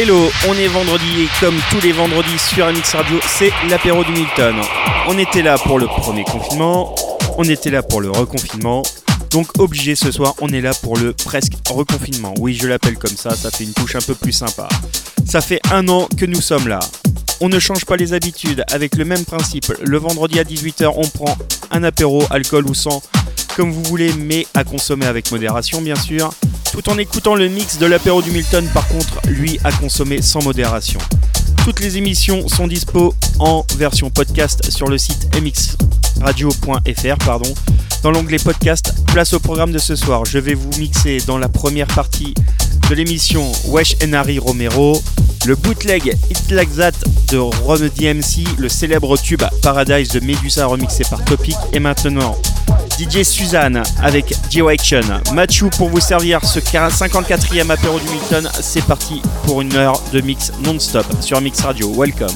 Hello, on est vendredi et comme tous les vendredis sur MX Radio, c'est l'apéro du Milton. On était là pour le premier confinement, on était là pour le reconfinement, donc obligé ce soir, on est là pour le presque reconfinement. Oui, je l'appelle comme ça, ça fait une touche un peu plus sympa. Ça fait un an que nous sommes là. On ne change pas les habitudes avec le même principe. Le vendredi à 18h, on prend un apéro, alcool ou sans, comme vous voulez, mais à consommer avec modération bien sûr tout en écoutant le mix de l'apéro du Milton par contre lui à consommer sans modération. Toutes les émissions sont dispo en version podcast sur le site mxradio.fr. Dans l'onglet podcast, place au programme de ce soir. Je vais vous mixer dans la première partie de l'émission Wesh Harry Romero, le bootleg It Like That de Ron DMC, le célèbre tube Paradise de Medusa remixé par Topic et maintenant DJ Suzanne avec G-Action. Mathieu pour vous servir ce 54e apéro du Milton. C'est parti pour une heure de mix non-stop sur Mix Radio. Welcome.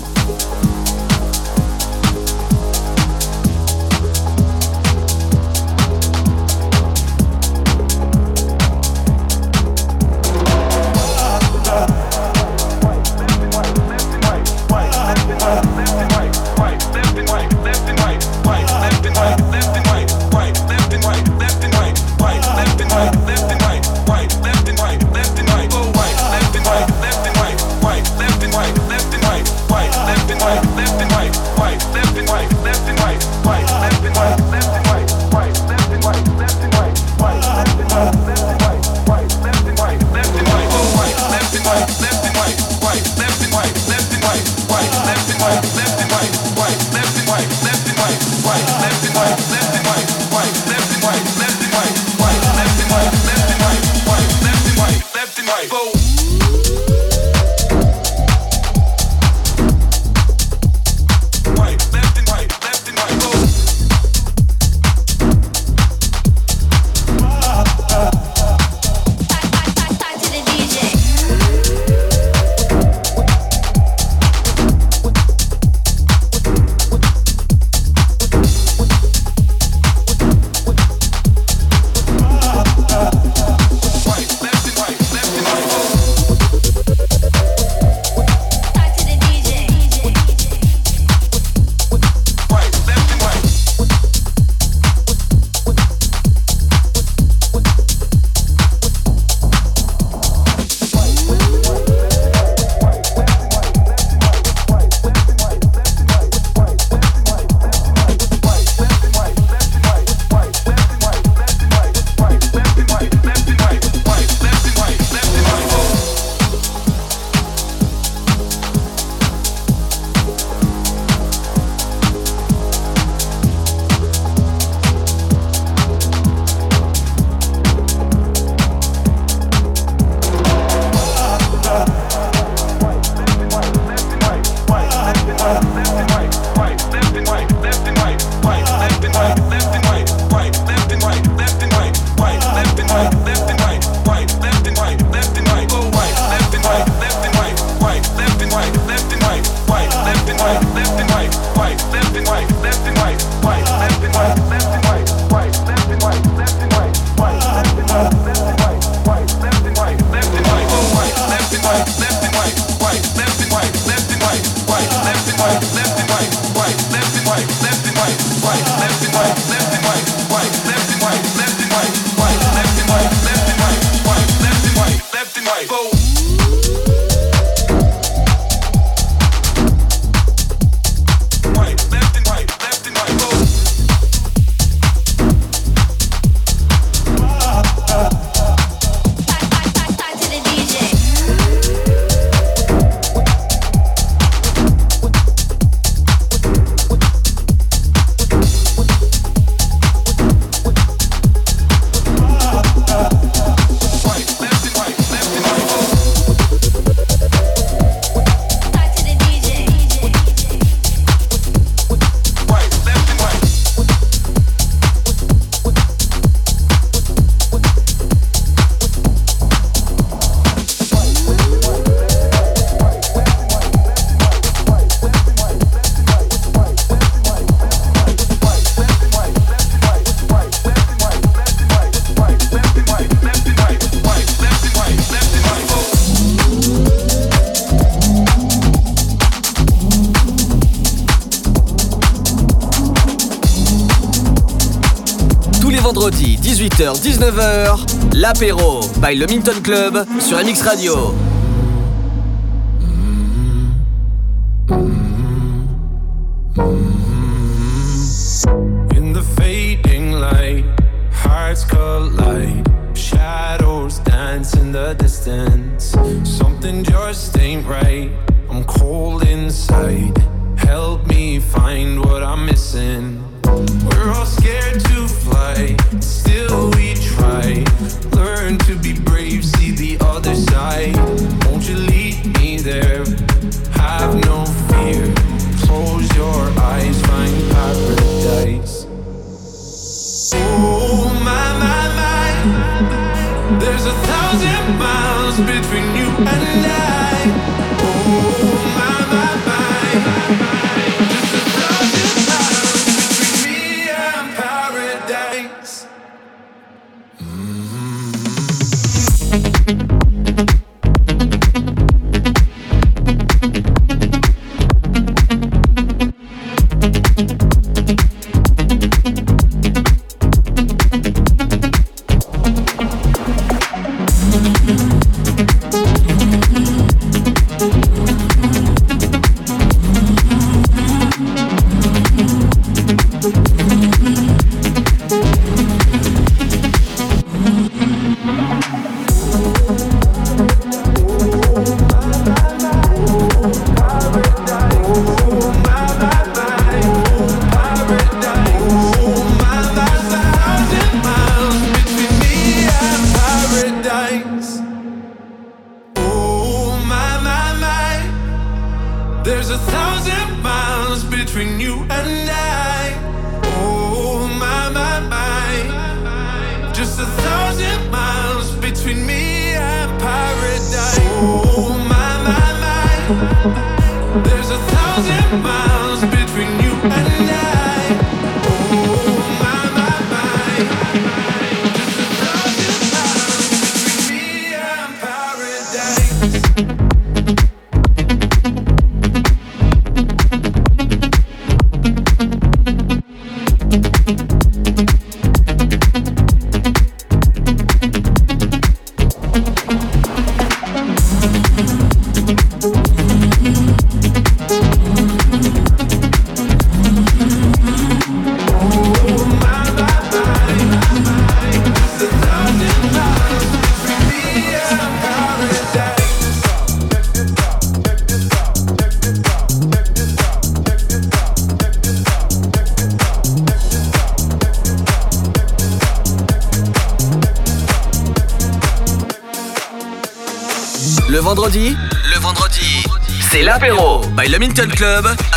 19h, l'apéro by le Minton Club sur MX Radio.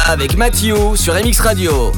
Avec Mathieu sur MX Radio.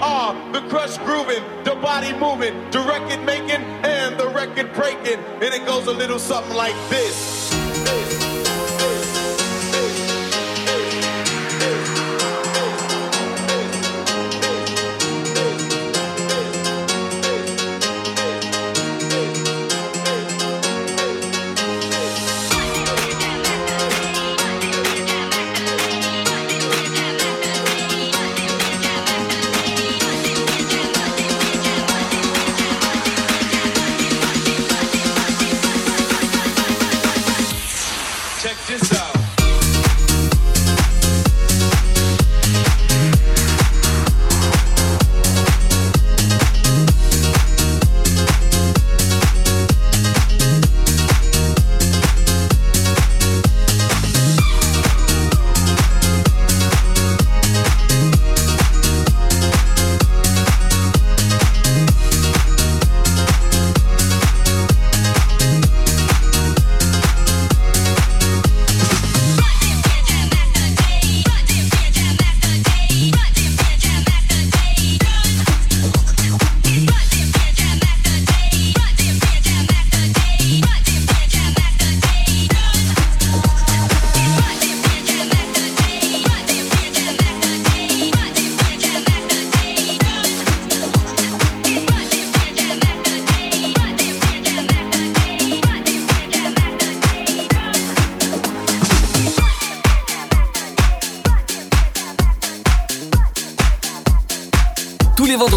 Are the crush grooving, the body moving, the record making, and the record breaking. And it goes a little something like this.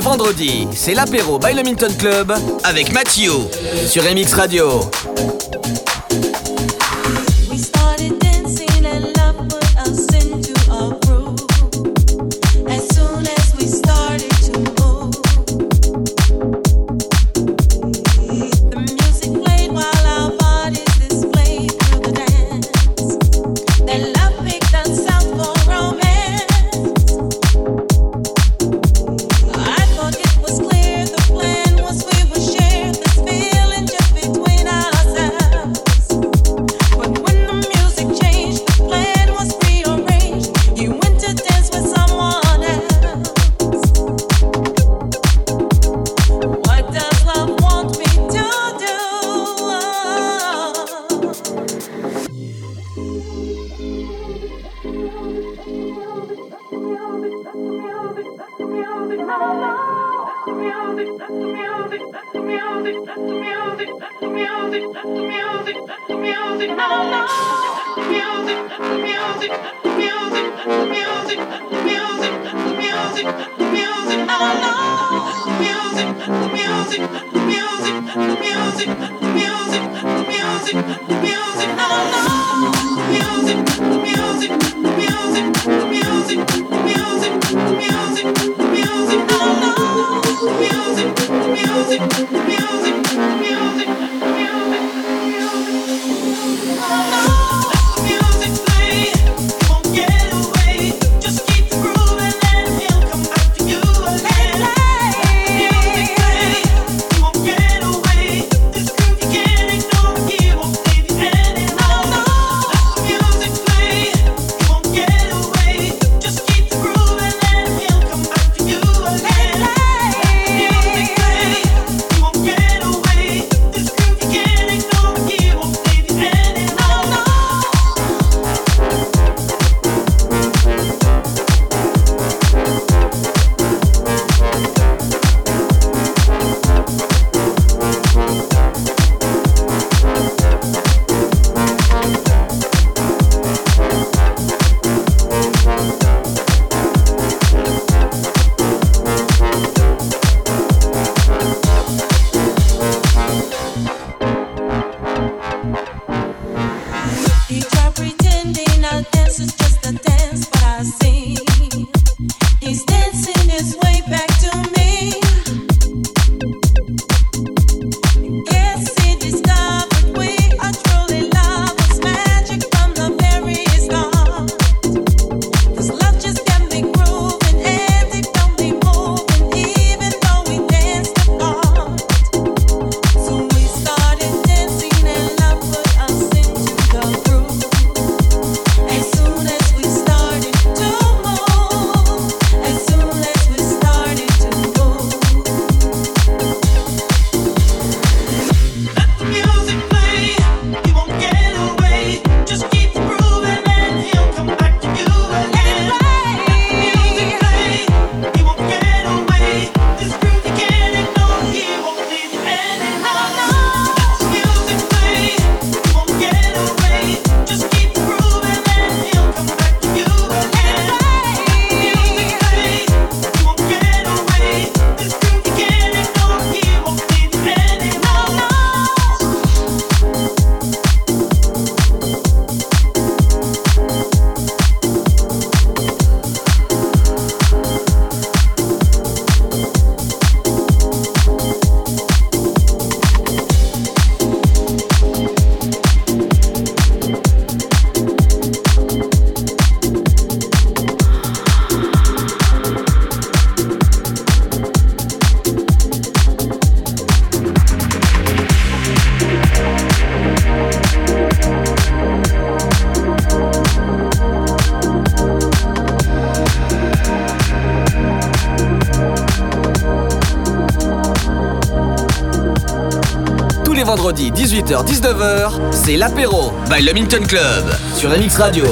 Vendredi, c'est l'apéro by le Club avec Mathieu sur MX Radio. Vendredi 18h-19h, c'est l'apéro by le Minton Club sur MX Radio.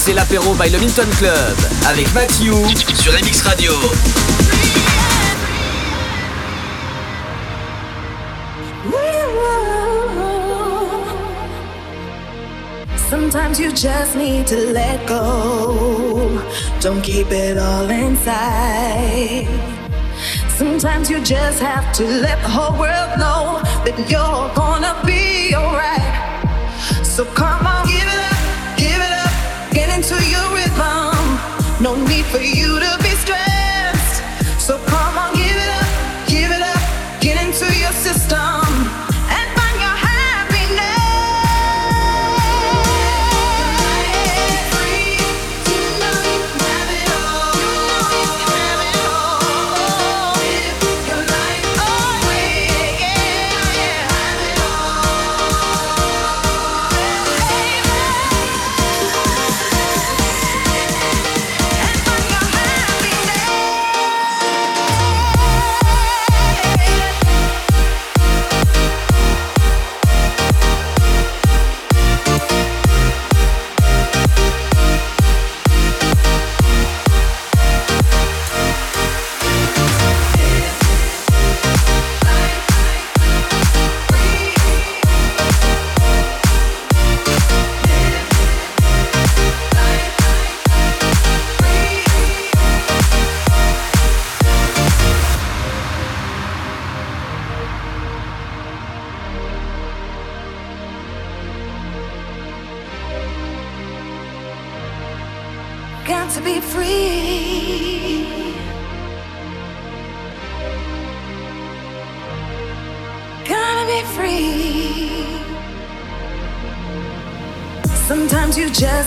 C'est l'apéro by le Club avec Matthew sur MX Radio. Sometimes you just need to let go. Don't keep it all inside. Sometimes you just have to let the whole world know that you're gonna be alright. So come No need for you to be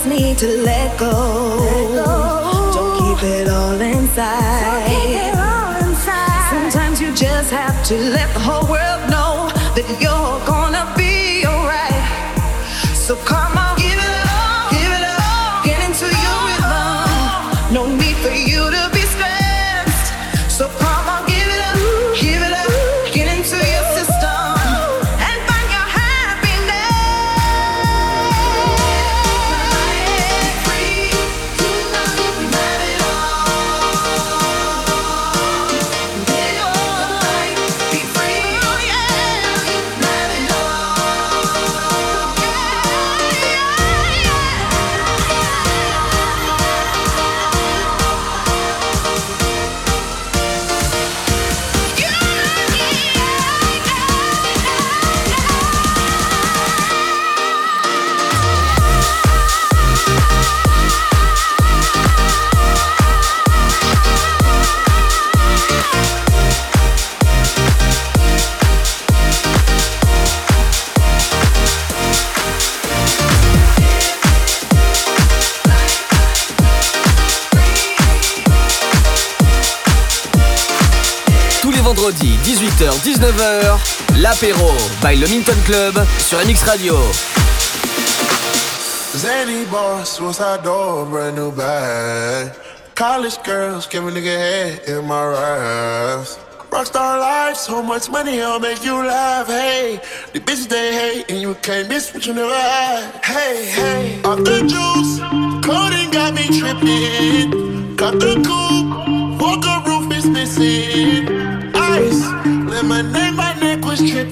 need to let go. Ferro by Le Minton Club sur MX Radio. Zany boss, once I door, brand new bag. College girls, give a nigga head in my raps. Rockstar life, so much money, I'll make you laugh. Hey, the bitches they hate, and you can't miss what you never had. Hey, hey, off the juice, coding got me tripping. Cut the coupe, the roof is missing. Ice.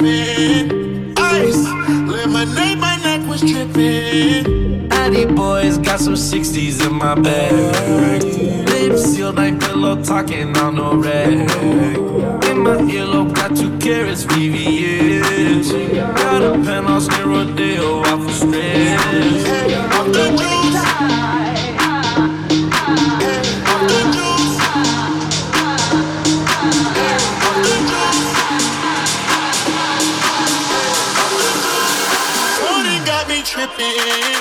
Ice, lemonade, my neck was dripping. Natty boys got some 60s in my bag. Lips sealed, night pillow talkin' on no rag. In my earlobe, got two carrots, VVS. Got a penthouse near Rodeo, off of stress. nothing.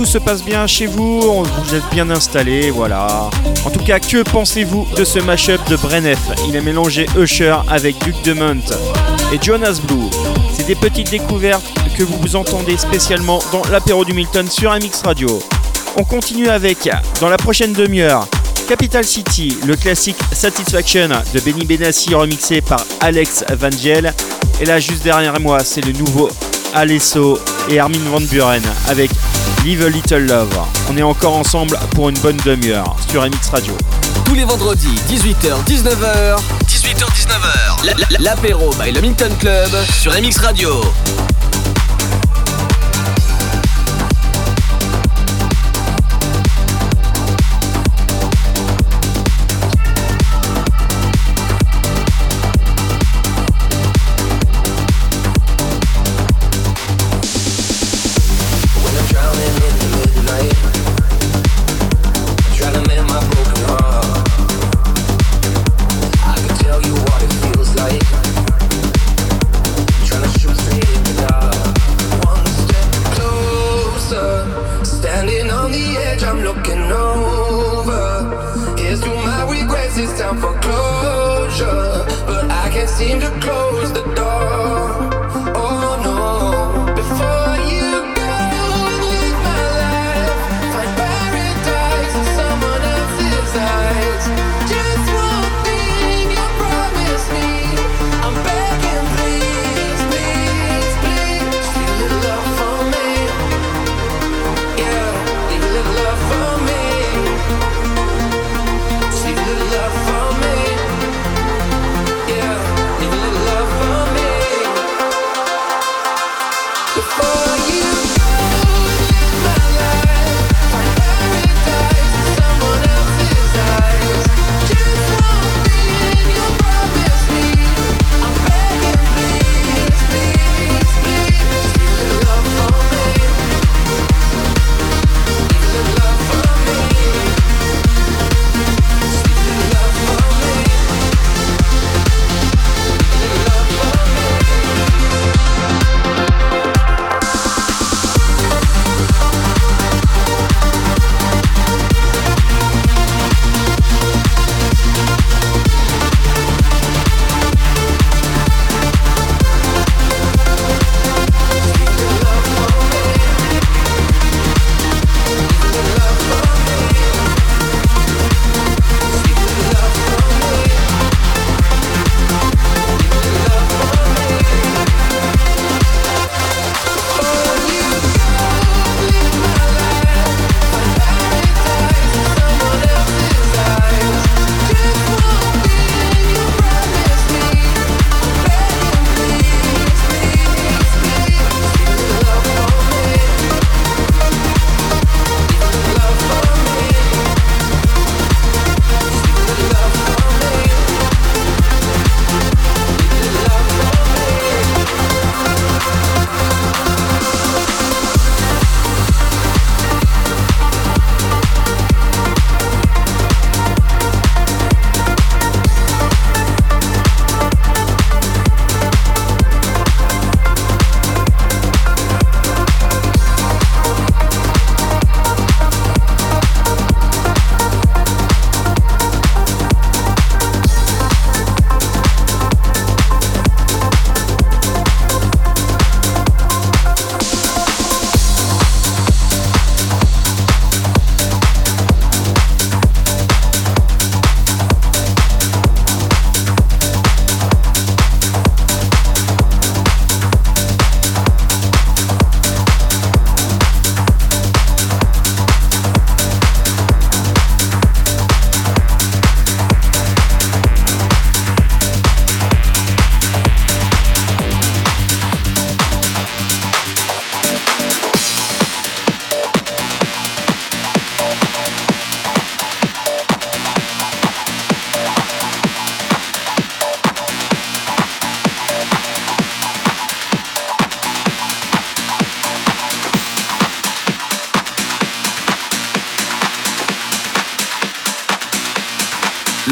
Tout se passe bien chez vous, vous êtes bien installés, voilà. En tout cas, que pensez-vous de ce mashup de Brennef Il a mélangé Usher avec Duke Demont et Jonas Blue. C'est des petites découvertes que vous vous entendez spécialement dans l'apéro du Milton sur MX Radio. On continue avec, dans la prochaine demi-heure, Capital City, le classique Satisfaction de Benny Benassi remixé par Alex Vangel. Et là, juste derrière moi, c'est le nouveau Alesso et Armin Van Buren avec Live a Little Love. On est encore ensemble pour une bonne demi-heure sur MX Radio. Tous les vendredis, 18h, 19h. 18h, 19h. L'apéro by le Minton Club sur MX Radio.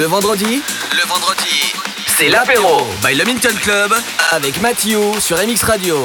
Vendredi, le vendredi, c'est l'apéro by le Minton Club avec Mathieu sur MX Radio.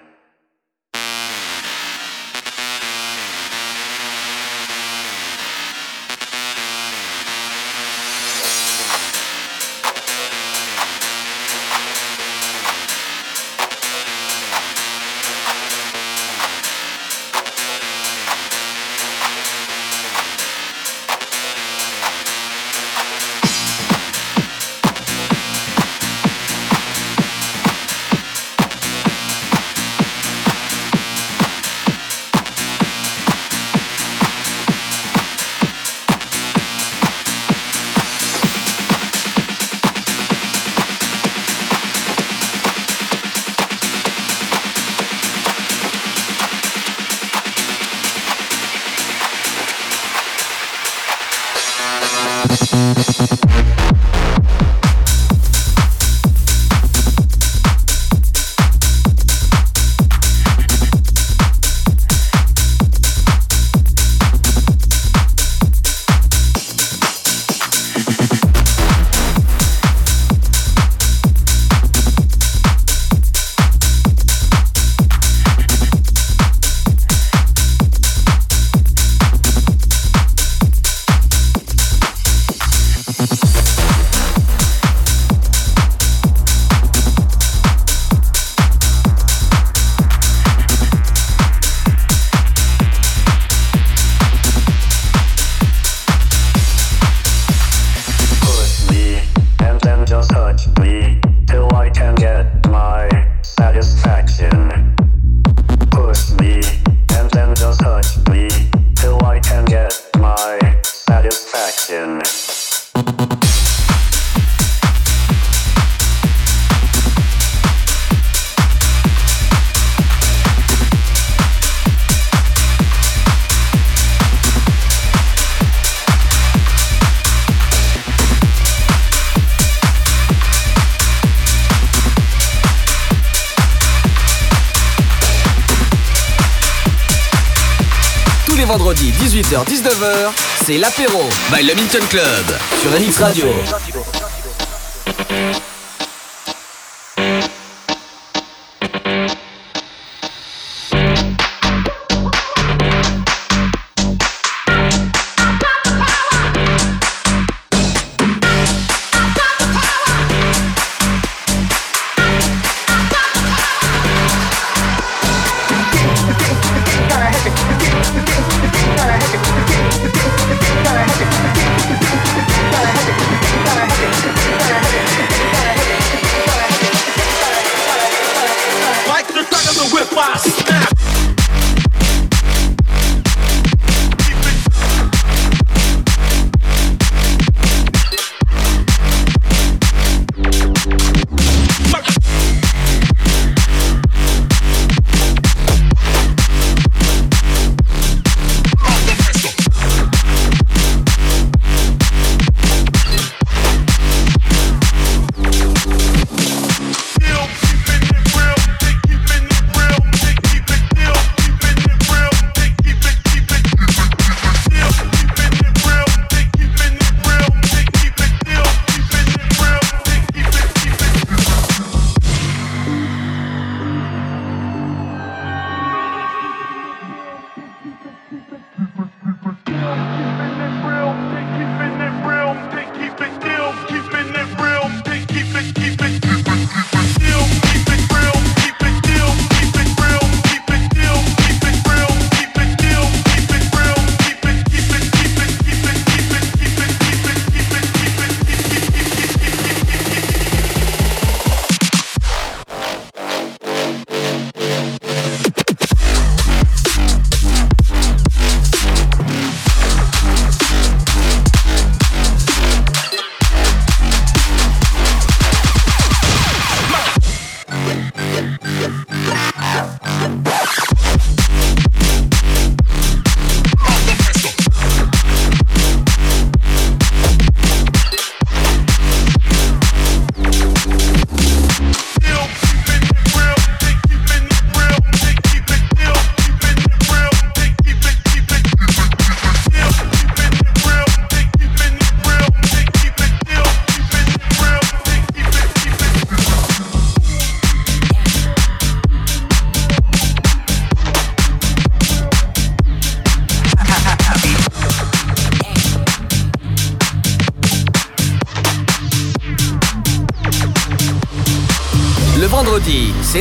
18h-19h, c'est l'apéro by Le Minton Club sur NX Radio.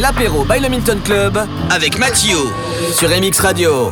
l'apéro by le Minton Club avec Mathieu sur MX Radio.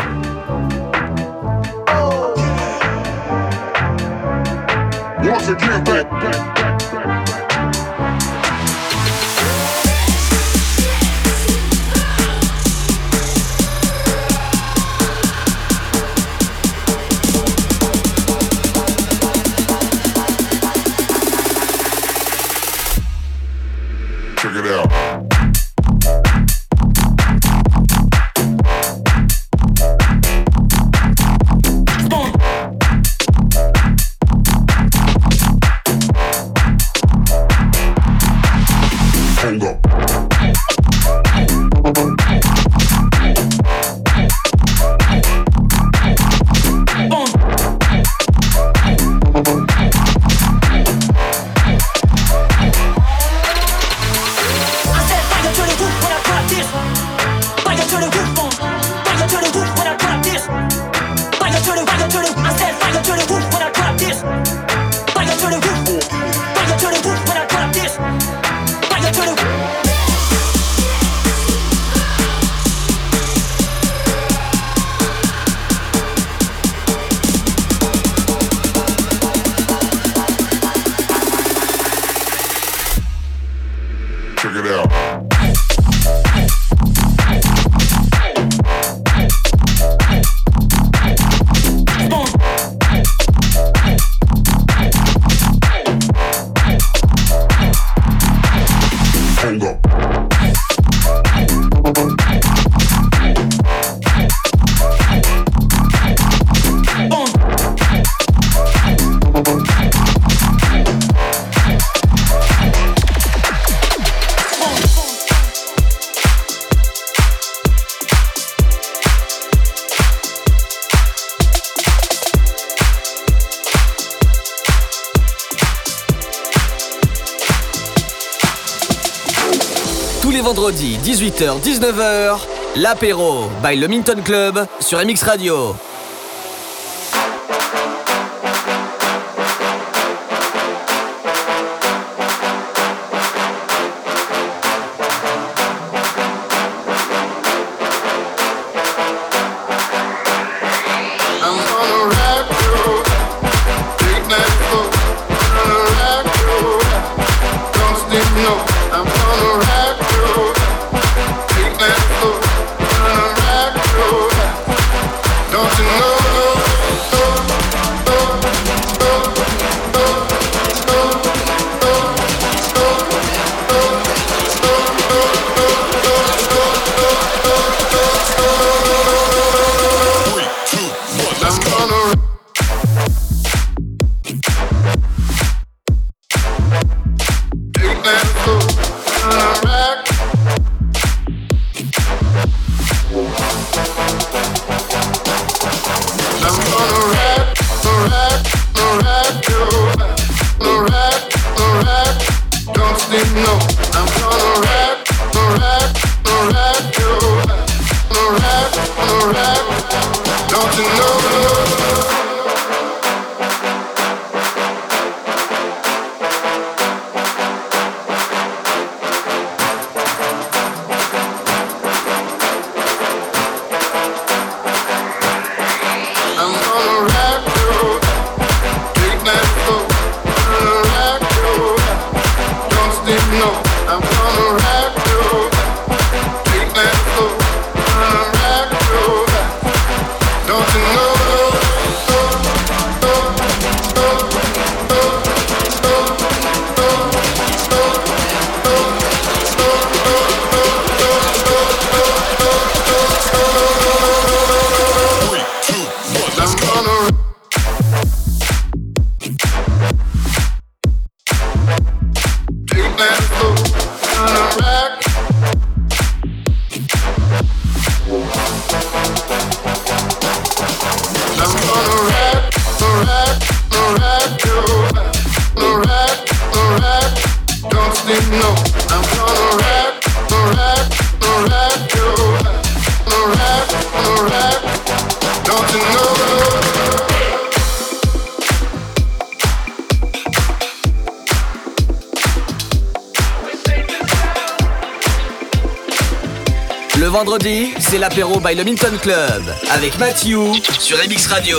18h-19h, l'apéro by le Minton Club sur MX Radio. l'apéro by le Minton Club avec Mathieu sur MX Radio.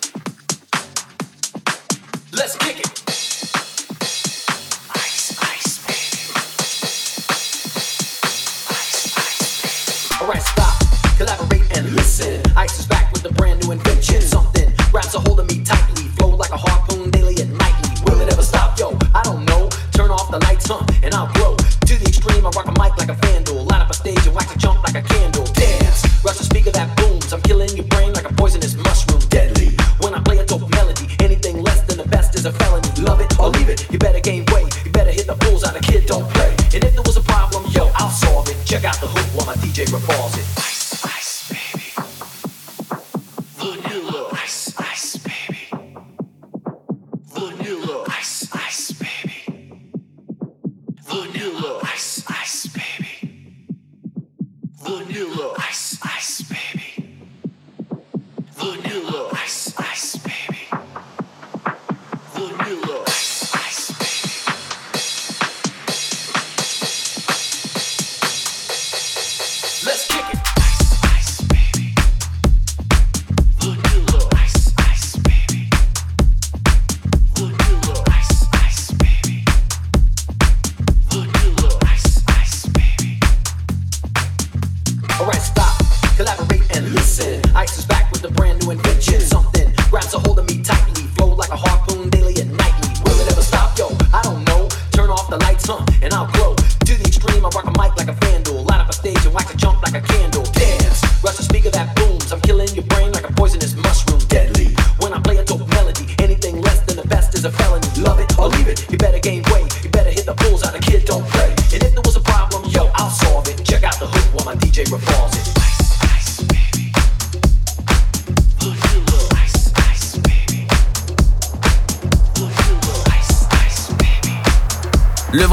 like a candle.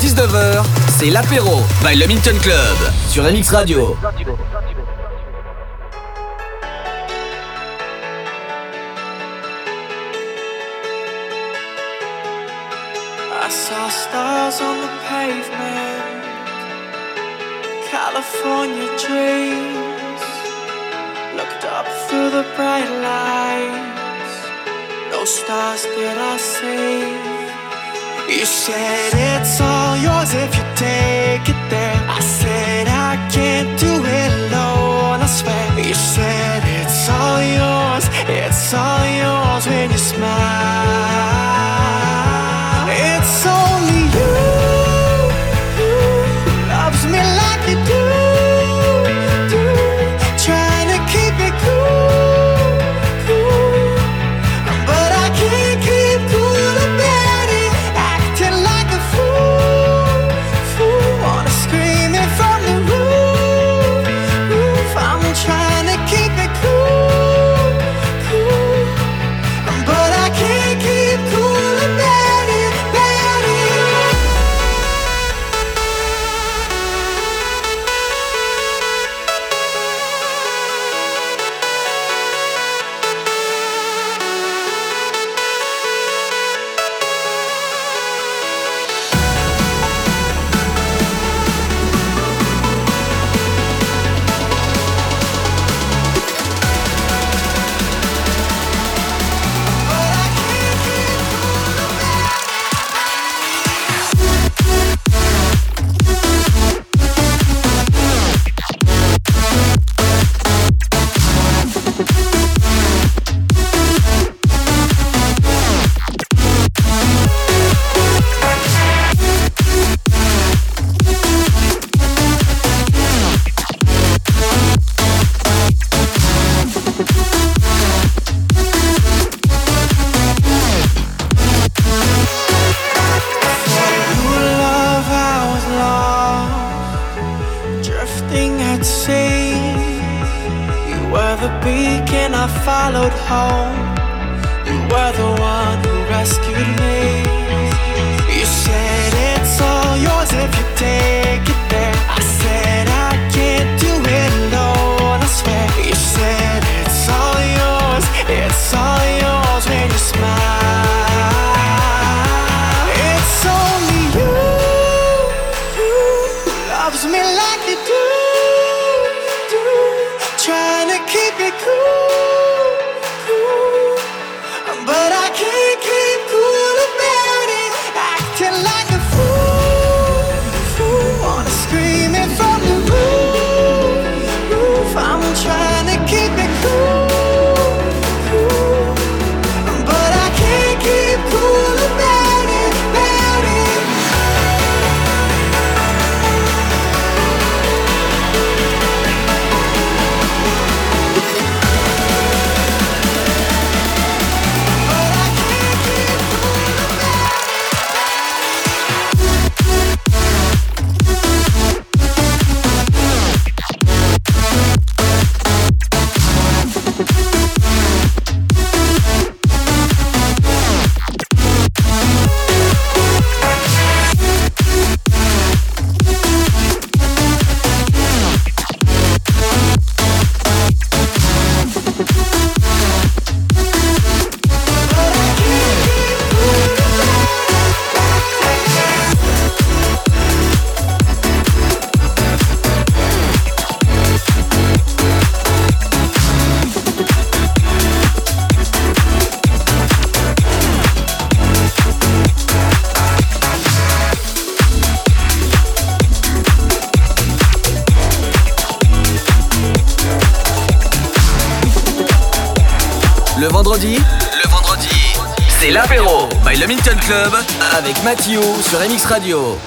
19h, c'est l'apéro by Le Minton Club sur MX Radio. I saw stars on the pavement, California dreams. Looked up through the bright lights, no stars did I see. You said it's all yours if you take it there. I said I can't do it alone, I swear. You said it's all yours, it's all yours when you smile. Mathieu sur MX Radio.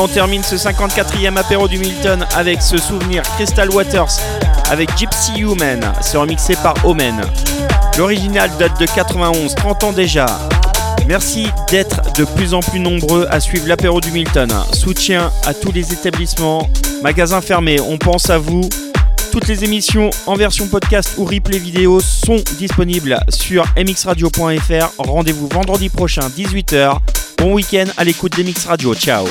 On termine ce 54e apéro du Milton avec ce souvenir Crystal Waters avec Gypsy Human. C'est remixé par Omen. L'original date de 91, 30 ans déjà. Merci d'être de plus en plus nombreux à suivre l'apéro du Milton. Soutien à tous les établissements, magasins fermés, on pense à vous. Toutes les émissions en version podcast ou replay vidéo sont disponibles sur mxradio.fr. Rendez-vous vendredi prochain 18h. Bon week-end à l'écoute d'MX Radio. Ciao